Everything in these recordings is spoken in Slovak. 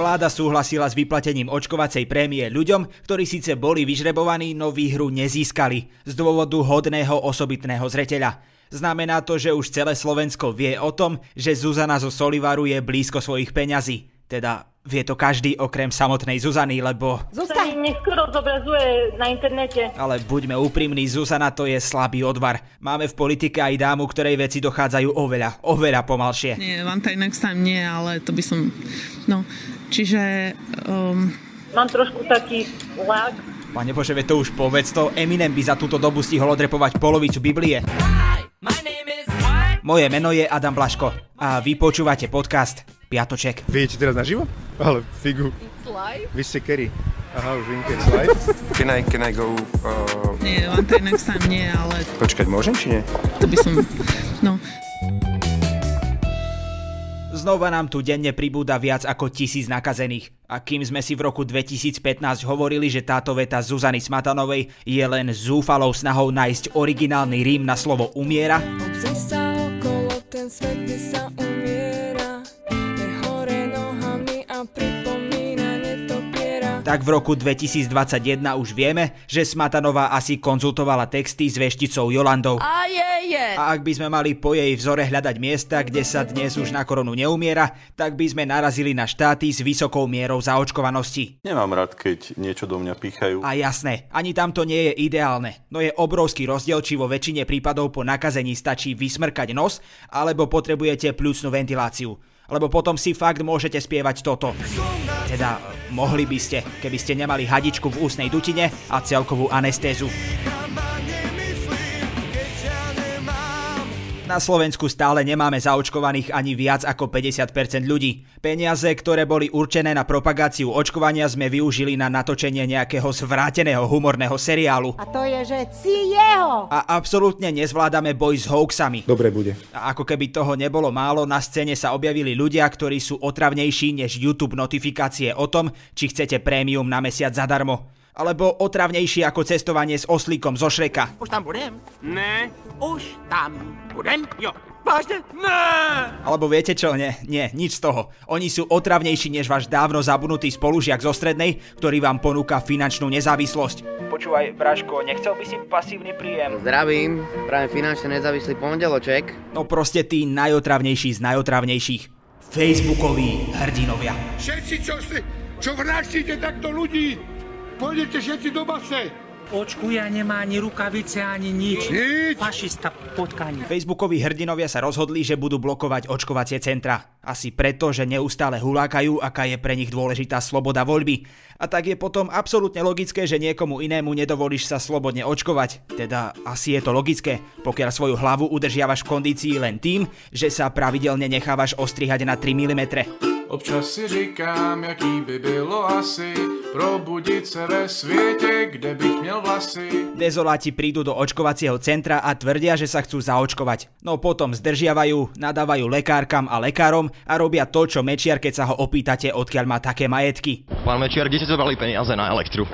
Vláda súhlasila s vyplatením očkovacej prémie ľuďom, ktorí síce boli vyžrebovaní, no výhru nezískali z dôvodu hodného osobitného zreteľa. Znamená to, že už celé Slovensko vie o tom, že Zuzana zo Solivaru je blízko svojich peňazí. Teda vie to každý okrem samotnej Zuzany, lebo... Zuzka! Sa neskoro zobrazuje na internete. Ale buďme úprimní, Zuzana to je slabý odvar. Máme v politike aj dámu, ktorej veci dochádzajú oveľa, oveľa pomalšie. Nie, vám tak nie, ale to by som... No, Čiže... Um... Mám trošku taký lak. Pane Bože, to už povedz to. Eminem by za túto dobu stihol odrepovať polovicu Biblie. Moje meno je Adam Blaško a vy počúvate podcast Piatoček. Viete teraz naživo? Ale figu. Vy ste Kerry. Aha, už vím, it's live. Can I, can I go... Uh... Nie, len tak next time nie, ale... Počkať, môžem či nie? To by som... No, Znova nám tu denne pribúda viac ako tisíc nakazených. A kým sme si v roku 2015 hovorili, že táto veta Zuzany Smatanovej je len zúfalou snahou nájsť originálny rím na slovo umiera, sa okolo, ten svet, sa umiera, tak v roku 2021 už vieme, že Smatanová asi konzultovala texty s vešticou Jolandou. A, je, je. a ak by sme mali po jej vzore hľadať miesta, kde sa dnes už na koronu neumiera, tak by sme narazili na štáty s vysokou mierou zaočkovanosti. Nemám rád, keď niečo do mňa pýchajú. A jasné, ani tam to nie je ideálne, no je obrovský rozdiel, či vo väčšine prípadov po nakazení stačí vysmrkať nos, alebo potrebujete pľúcnú ventiláciu lebo potom si fakt môžete spievať toto. Teda mohli by ste, keby ste nemali hadičku v ústnej dutine a celkovú anestézu. Na Slovensku stále nemáme zaočkovaných ani viac ako 50% ľudí. Peniaze, ktoré boli určené na propagáciu očkovania, sme využili na natočenie nejakého zvráteného humorného seriálu. A to je, že si jeho! A absolútne nezvládame boj s hoaxami. Dobre bude. A ako keby toho nebolo málo, na scéne sa objavili ľudia, ktorí sú otravnejší než YouTube notifikácie o tom, či chcete prémium na mesiac zadarmo alebo otravnejšie ako cestovanie s oslíkom zo Šreka. Už tam budem? Ne, už tam budem, jo. Vážne? Ne! Alebo viete čo? Nie, nie, nič z toho. Oni sú otravnejší než váš dávno zabudnutý spolužiak zo strednej, ktorý vám ponúka finančnú nezávislosť. Počúvaj, Braško, nechcel by si pasívny príjem? Zdravím, práve finančne nezávislý pondeloček. No proste tí najotravnejší z najotravnejších. Facebookoví hrdinovia. Všetci, čo, si, čo vraždíte takto ľudí, Pôjdete všetci do base. Očkuja nemá ani rukavice, ani nič. Nič. Fašista potkaní. Facebookoví hrdinovia sa rozhodli, že budú blokovať očkovacie centra. Asi preto, že neustále hulákajú, aká je pre nich dôležitá sloboda voľby. A tak je potom absolútne logické, že niekomu inému nedovolíš sa slobodne očkovať. Teda asi je to logické, pokiaľ svoju hlavu udržiavaš v kondícii len tým, že sa pravidelne nechávaš ostrihať na 3 mm. Občas si říkám, jaký by bylo asi probudit se ve světě, kde bych měl vlasy. Dezoláti prídu do očkovacieho centra a tvrdia, že sa chcú zaočkovať. No potom zdržiavajú, nadávajú lekárkam a lekárom a robia to, čo Mečiar, keď sa ho opýtate, odkiaľ má také majetky. Pán Mečiar, kde ste zobrali peniaze na elektru?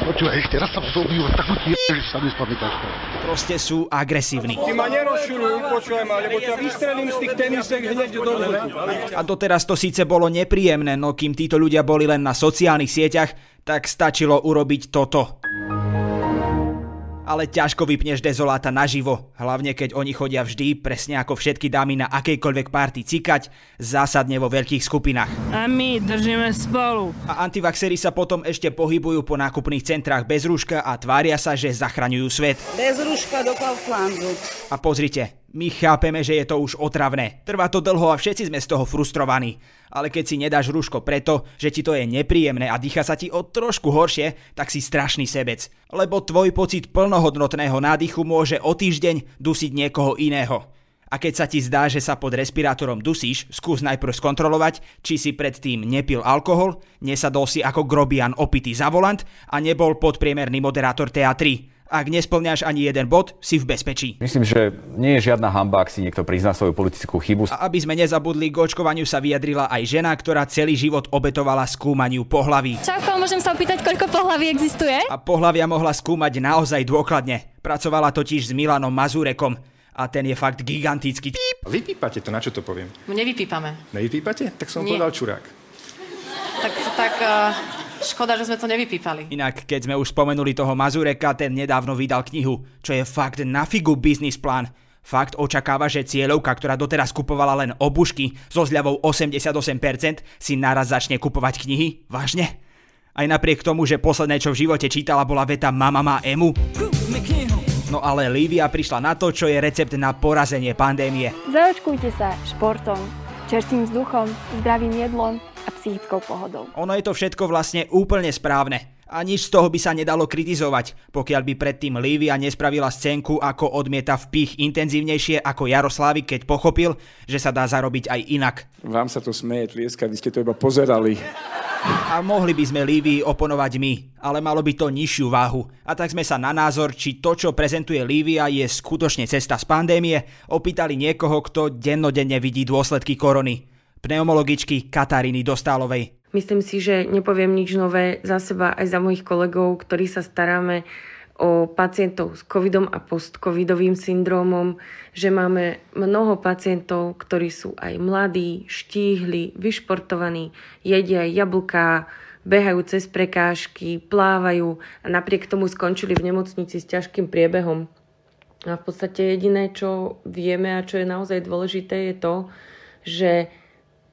Počúvaj, ešte raz sa zobijú, takú ti že sa nespamätáš. Proste sú agresívni. Ty ma nerozširuj, počúvaj ma, lebo ťa vystrelím z tých tenisek hneď do A doteraz to síce bolo nepríjemné, no kým títo ľudia boli len na sociálnych sieťach, tak stačilo urobiť toto ale ťažko vypneš dezoláta naživo, hlavne keď oni chodia vždy, presne ako všetky dámy na akejkoľvek party cikať, zásadne vo veľkých skupinách. A my držíme spolu. A antivaxery sa potom ešte pohybujú po nákupných centrách bez rúška a tvária sa, že zachraňujú svet. Bez rúška do Kauflandu. A pozrite, my chápeme, že je to už otravné. Trvá to dlho a všetci sme z toho frustrovaní. Ale keď si nedáš rúško preto, že ti to je nepríjemné a dýcha sa ti o trošku horšie, tak si strašný sebec. Lebo tvoj pocit plnohodnotného nádychu môže o týždeň dusiť niekoho iného. A keď sa ti zdá, že sa pod respirátorom dusíš, skús najprv skontrolovať, či si predtým nepil alkohol, nesadol si ako grobian opitý za volant a nebol podpriemerný moderátor TA3. Ak nesplňaš ani jeden bod, si v bezpečí. Myslím, že nie je žiadna hamba, ak si niekto prizná svoju politickú chybu. A aby sme nezabudli, k očkovaniu sa vyjadrila aj žena, ktorá celý život obetovala skúmaniu pohlaví. Čauko, môžem sa opýtať, koľko pohlaví existuje? A pohlavia mohla skúmať naozaj dôkladne. Pracovala totiž s Milanom Mazurekom a ten je fakt gigantický. Vypípate to, na čo to poviem? Nevypípame. Nevypípate? Tak som Nie. povedal čurák. tak uh, škoda, že sme to nevypípali. Inak, keď sme už spomenuli toho Mazureka, ten nedávno vydal knihu, čo je fakt na figu biznis plán. Fakt očakáva, že cieľovka, ktorá doteraz kupovala len obušky so zľavou 88%, si naraz začne kupovať knihy? Vážne? Aj napriek tomu, že posledné, čo v živote čítala, bola veta Mama má emu? No ale Lívia prišla na to, čo je recept na porazenie pandémie. Zaočkujte sa športom, čerstvým vzduchom, zdravým jedlom psychickou pohodou. Ono je to všetko vlastne úplne správne. A nič z toho by sa nedalo kritizovať, pokiaľ by predtým Lívia nespravila scénku, ako odmieta vpich intenzívnejšie ako Jaroslavy, keď pochopil, že sa dá zarobiť aj inak. Vám sa to smeje, tlieska, vy ste to iba pozerali. A mohli by sme Lívii oponovať my, ale malo by to nižšiu váhu. A tak sme sa na názor, či to, čo prezentuje Lívia, je skutočne cesta z pandémie, opýtali niekoho, kto dennodenne vidí dôsledky korony. Pneumologičky Kataríny Dostálovej. Myslím si, že nepoviem nič nové za seba aj za mojich kolegov, ktorí sa staráme o pacientov s covidom a post-covidovým syndrómom, že máme mnoho pacientov, ktorí sú aj mladí, štíhli, vyšportovaní, jedia jablká, behajú cez prekážky, plávajú a napriek tomu skončili v nemocnici s ťažkým priebehom. A v podstate jediné, čo vieme a čo je naozaj dôležité, je to, že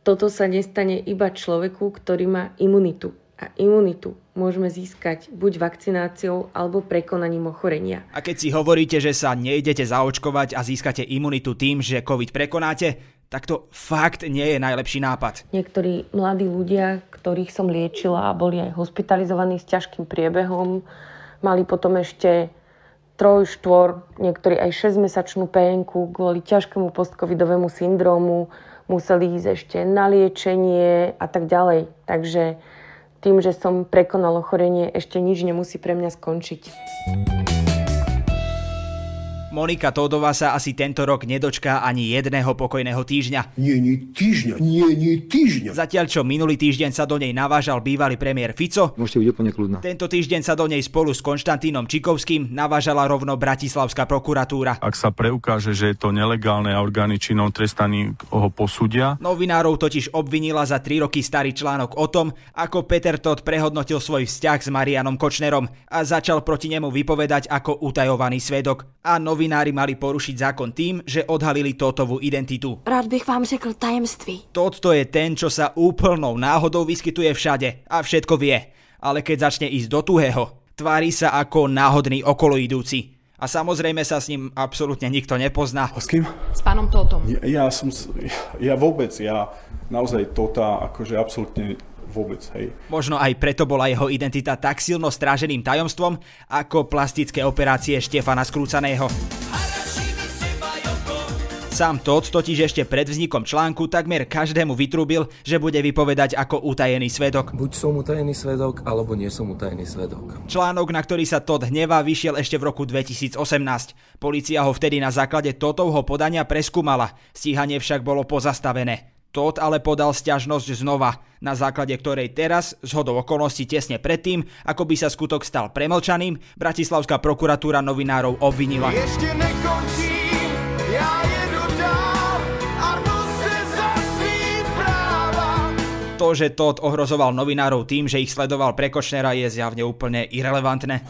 toto sa nestane iba človeku, ktorý má imunitu. A imunitu môžeme získať buď vakcináciou alebo prekonaním ochorenia. A keď si hovoríte, že sa nejdete zaočkovať a získate imunitu tým, že COVID prekonáte, tak to fakt nie je najlepší nápad. Niektorí mladí ľudia, ktorých som liečila a boli aj hospitalizovaní s ťažkým priebehom, mali potom ešte troj, štvor, niektorí aj 6-mesačnú PNK kvôli ťažkému postcovidovému syndrómu, museli ísť ešte na liečenie a tak ďalej. Takže tým, že som prekonal ochorenie, ešte nič nemusí pre mňa skončiť. Monika Tódová sa asi tento rok nedočká ani jedného pokojného týždňa. Nie, nie týždňa, nie, nie týždňa. Zatiaľ, čo minulý týždeň sa do nej navážal bývalý premiér Fico, môžete byť úplne kľudná. Tento týždeň sa do nej spolu s Konštantínom Čikovským navážala rovno Bratislavská prokuratúra. Ak sa preukáže, že je to nelegálne a orgány činom trestaní ho posúdia. Novinárov totiž obvinila za 3 roky starý článok o tom, ako Peter Todd prehodnotil svoj vzťah s Marianom Kočnerom a začal proti nemu vypovedať ako utajovaný svedok. A novinári novinári mali porušiť zákon tým, že odhalili Totovú identitu. Rád bych vám řekl tajemství. Toto je ten, čo sa úplnou náhodou vyskytuje všade a všetko vie. Ale keď začne ísť do tuhého, tvári sa ako náhodný okoloidúci. A samozrejme sa s ním absolútne nikto nepozná. A s kým? S pánom Totom. Ja, ja som, ja vôbec, ja naozaj Tota akože absolútne vôbec, hej. Možno aj preto bola jeho identita tak silno stráženým tajomstvom, ako plastické operácie Štefana Skrúcaného. Sám Todd totiž ešte pred vznikom článku takmer každému vytrúbil, že bude vypovedať ako utajený svedok. Buď som utajený svedok, alebo nie som utajený svedok. Článok, na ktorý sa Todd hnevá, vyšiel ešte v roku 2018. Polícia ho vtedy na základe Totovho podania preskúmala, stíhanie však bolo pozastavené. Todd ale podal stiažnosť znova, na základe ktorej teraz, z hodou okolností tesne predtým, ako by sa skutok stal premlčaným, Bratislavská prokuratúra novinárov obvinila. Ešte nekončím, ja jedu dál a za práva. To, že Todd ohrozoval novinárov tým, že ich sledoval pre Kočnera, je zjavne úplne irrelevantné.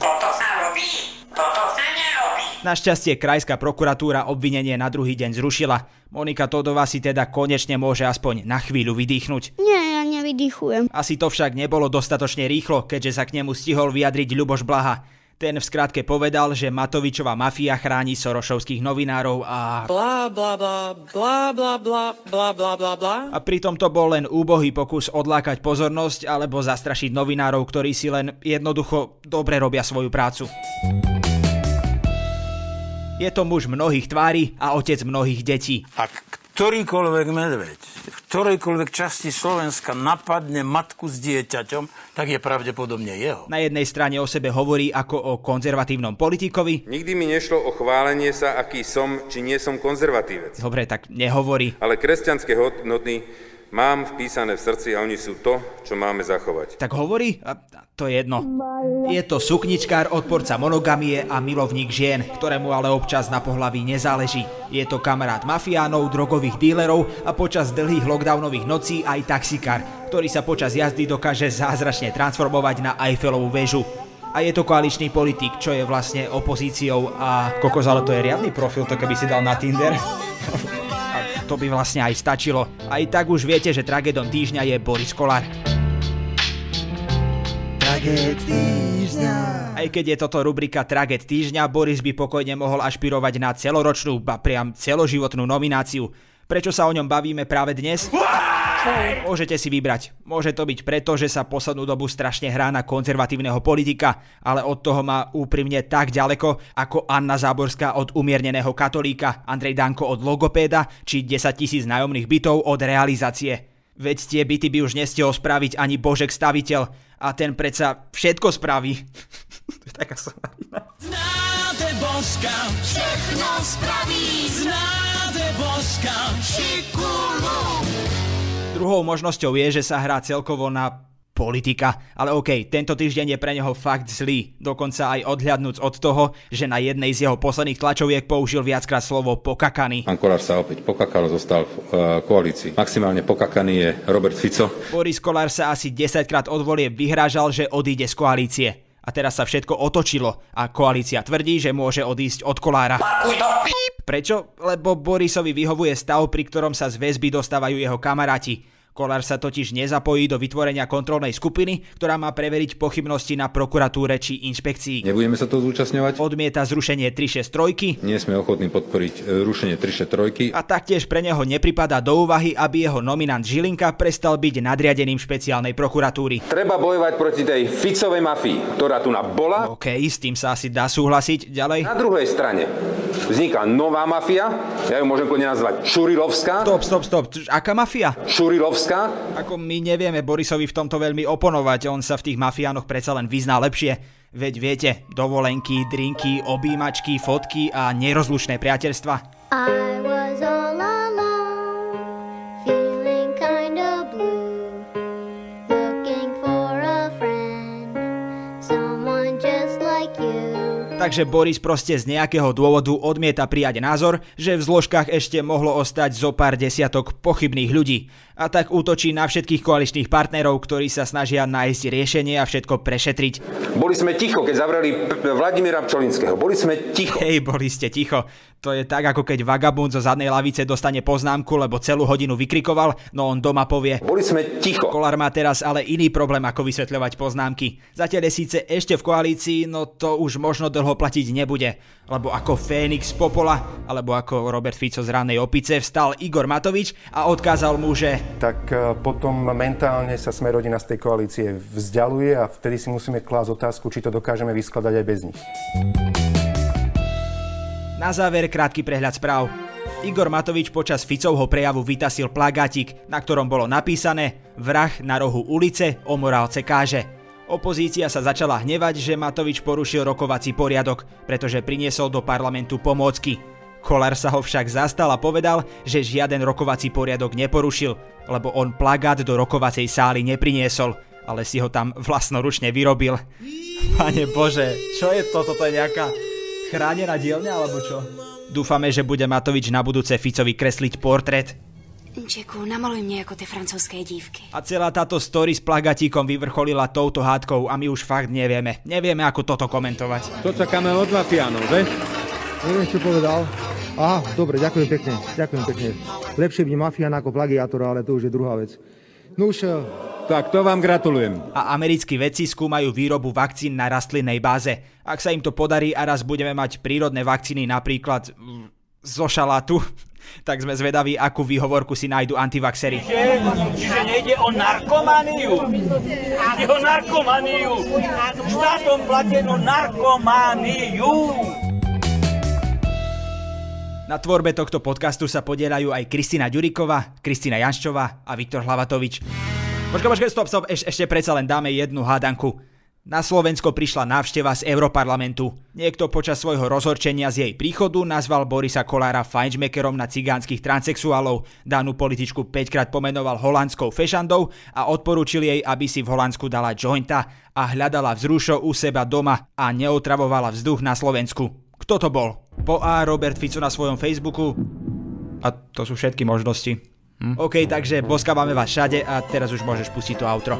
Našťastie krajská prokuratúra obvinenie na druhý deň zrušila. Monika Todová si teda konečne môže aspoň na chvíľu vydýchnuť. Nie, ja nevydýchujem. Asi to však nebolo dostatočne rýchlo, keďže sa k nemu stihol vyjadriť Ľuboš Blaha. Ten v skratke povedal, že Matovičová mafia chráni sorošovských novinárov a... Bla bla bla bla bla bla bla bla bla bla. A pritom to bol len úbohý pokus odlákať pozornosť alebo zastrašiť novinárov, ktorí si len jednoducho dobre robia svoju prácu. Je to muž mnohých tvári a otec mnohých detí. Ak ktorýkoľvek medveď v ktorejkoľvek časti Slovenska napadne matku s dieťaťom, tak je pravdepodobne jeho. Na jednej strane o sebe hovorí ako o konzervatívnom politikovi. Nikdy mi nešlo o chválenie sa, aký som, či nie som konzervatívec. Dobre, tak nehovorí. Ale kresťanské hodnoty mám vpísané v srdci a oni sú to, čo máme zachovať. Tak hovorí? A to je jedno. Je to sukničkár, odporca monogamie a milovník žien, ktorému ale občas na pohlaví nezáleží. Je to kamarát mafiánov, drogových dílerov a počas dlhých lockdownových nocí aj taxikár, ktorý sa počas jazdy dokáže zázračne transformovať na Eiffelovú väžu. A je to koaličný politik, čo je vlastne opozíciou a kokos, ale to je riadny profil, to keby si dal na Tinder. to by vlastne aj stačilo. Aj tak už viete, že tragédom týždňa je Boris Kolár. Tragéd týždňa. Aj keď je toto rubrika Tragéd týždňa, Boris by pokojne mohol ašpirovať na celoročnú, ba priam celoživotnú nomináciu. Prečo sa o ňom bavíme práve dnes? Môžete si vybrať. Môže to byť preto, že sa poslednú dobu strašne hrá na konzervatívneho politika, ale od toho má úprimne tak ďaleko, ako Anna Záborská od umierneného katolíka, Andrej Danko od logopéda, či 10 tisíc nájomných bytov od realizácie. Veď tie byty by už nestihol spraviť ani Božek staviteľ a ten predsa všetko spraví. to je taká Znáte Božka, všechno spraví. Znáte Božka, šikulu. Druhou možnosťou je, že sa hrá celkovo na politika, ale OK, tento týždeň je pre neho fakt zlý, dokonca aj odhľadnúc od toho, že na jednej z jeho posledných tlačoviek použil viackrát slovo pokakaný. Pán Kolár sa opäť pokakal, zostal v uh, koalícii. Maximálne pokakaný je Robert Fico. Boris Kolár sa asi 10 krát od volie vyhrážal, že odíde z koalície. A teraz sa všetko otočilo a koalícia tvrdí, že môže odísť od Kolára. Prečo? Lebo Borisovi vyhovuje stav, pri ktorom sa z väzby dostávajú jeho kamaráti. Kolár sa totiž nezapojí do vytvorenia kontrolnej skupiny, ktorá má preveriť pochybnosti na prokuratúre či inšpekcii. Nebudeme sa to zúčastňovať? Odmieta zrušenie 363. Nie sme ochotní podporiť e, rušenie 363. A taktiež pre neho nepripada do úvahy, aby jeho nominant Žilinka prestal byť nadriadeným špeciálnej prokuratúry. Treba bojovať proti tej Ficovej mafii, ktorá tu na bola. OK, s tým sa asi dá súhlasiť. Ďalej. Na druhej strane vzniká nová mafia, ja ju môžem kľudne nazvať Šurilovská. Stop, stop, stop. Aká mafia? Šurilovská. Ako my nevieme Borisovi v tomto veľmi oponovať, on sa v tých mafiánoch predsa len vyzná lepšie. Veď viete, dovolenky, drinky, objímačky, fotky a nerozlučné priateľstva. I was all alone, Takže Boris proste z nejakého dôvodu odmieta prijať názor, že v zložkách ešte mohlo ostať zo pár desiatok pochybných ľudí a tak útočí na všetkých koaličných partnerov, ktorí sa snažia nájsť riešenie a všetko prešetriť. Boli sme ticho, keď zavreli Vladimíra Pčolinského. Boli sme ticho. Hej, boli ste ticho. To je tak, ako keď vagabund zo zadnej lavice dostane poznámku, lebo celú hodinu vykrikoval, no on doma povie. Boli sme ticho. Kolár má teraz ale iný problém, ako vysvetľovať poznámky. Zatiaľ je síce ešte v koalícii, no to už možno dlho platiť nebude. Lebo ako Fénix Popola, alebo ako Robert Fico z rannej opice, vstal Igor Matovič a odkázal mu, že tak e, potom mentálne sa sme rodina z tej koalície vzdialuje a vtedy si musíme klásť otázku, či to dokážeme vyskladať aj bez nich. Na záver krátky prehľad správ. Igor Matovič počas Ficovho prejavu vytasil plagátik, na ktorom bolo napísané Vrah na rohu ulice o morálce káže. Opozícia sa začala hnevať, že Matovič porušil rokovací poriadok, pretože priniesol do parlamentu pomôcky. Kolár sa ho však zastal a povedal, že žiaden rokovací poriadok neporušil, lebo on plagát do rokovacej sály nepriniesol, ale si ho tam vlastnoručne vyrobil. Pane Bože, čo je to? Toto je nejaká chránená dielňa alebo čo? Dúfame, že bude Matovič na budúce Ficovi kresliť portrét. Čeku, namaluj mne ako tie francúzské dívky. A celá táto story s plagatíkom vyvrcholila touto hádkou a my už fakt nevieme. Nevieme, ako toto komentovať. To čakáme od mafiánov, že? Neviem, čo povedal. Aha, dobre, ďakujem pekne, ďakujem pekne. Lepšie byť mafián ako plagiátor, ale to už je druhá vec. No už... Eh, tak to vám gratulujem. A americkí vedci skúmajú výrobu vakcín na rastlinnej báze. Ak sa im to podarí a raz budeme mať prírodné vakcíny napríklad mm, zo šalátu, tak sme zvedaví, akú výhovorku si nájdu antivaxery. Čiže, čiže nejde o narkomániu. Ide o narkomániu. Štátom platenú narkomániu. Na tvorbe tohto podcastu sa podielajú aj Kristina Ďuriková, Kristina Janščová a Viktor Hlavatovič. Počkaj, počkaj, stop, stop, Eš, ešte predsa len dáme jednu hádanku. Na Slovensko prišla návšteva z Europarlamentu. Niekto počas svojho rozhorčenia z jej príchodu nazval Borisa Kolára fajnšmekerom na cigánskych transexuálov. Danú političku 5 krát pomenoval holandskou fešandou a odporúčil jej, aby si v Holandsku dala jointa a hľadala vzrušo u seba doma a neotravovala vzduch na Slovensku. Kto to bol? Po A Robert Fico na svojom Facebooku. A to sú všetky možnosti. Hm? OK, takže boskávame vás všade a teraz už môžeš pustiť to outro.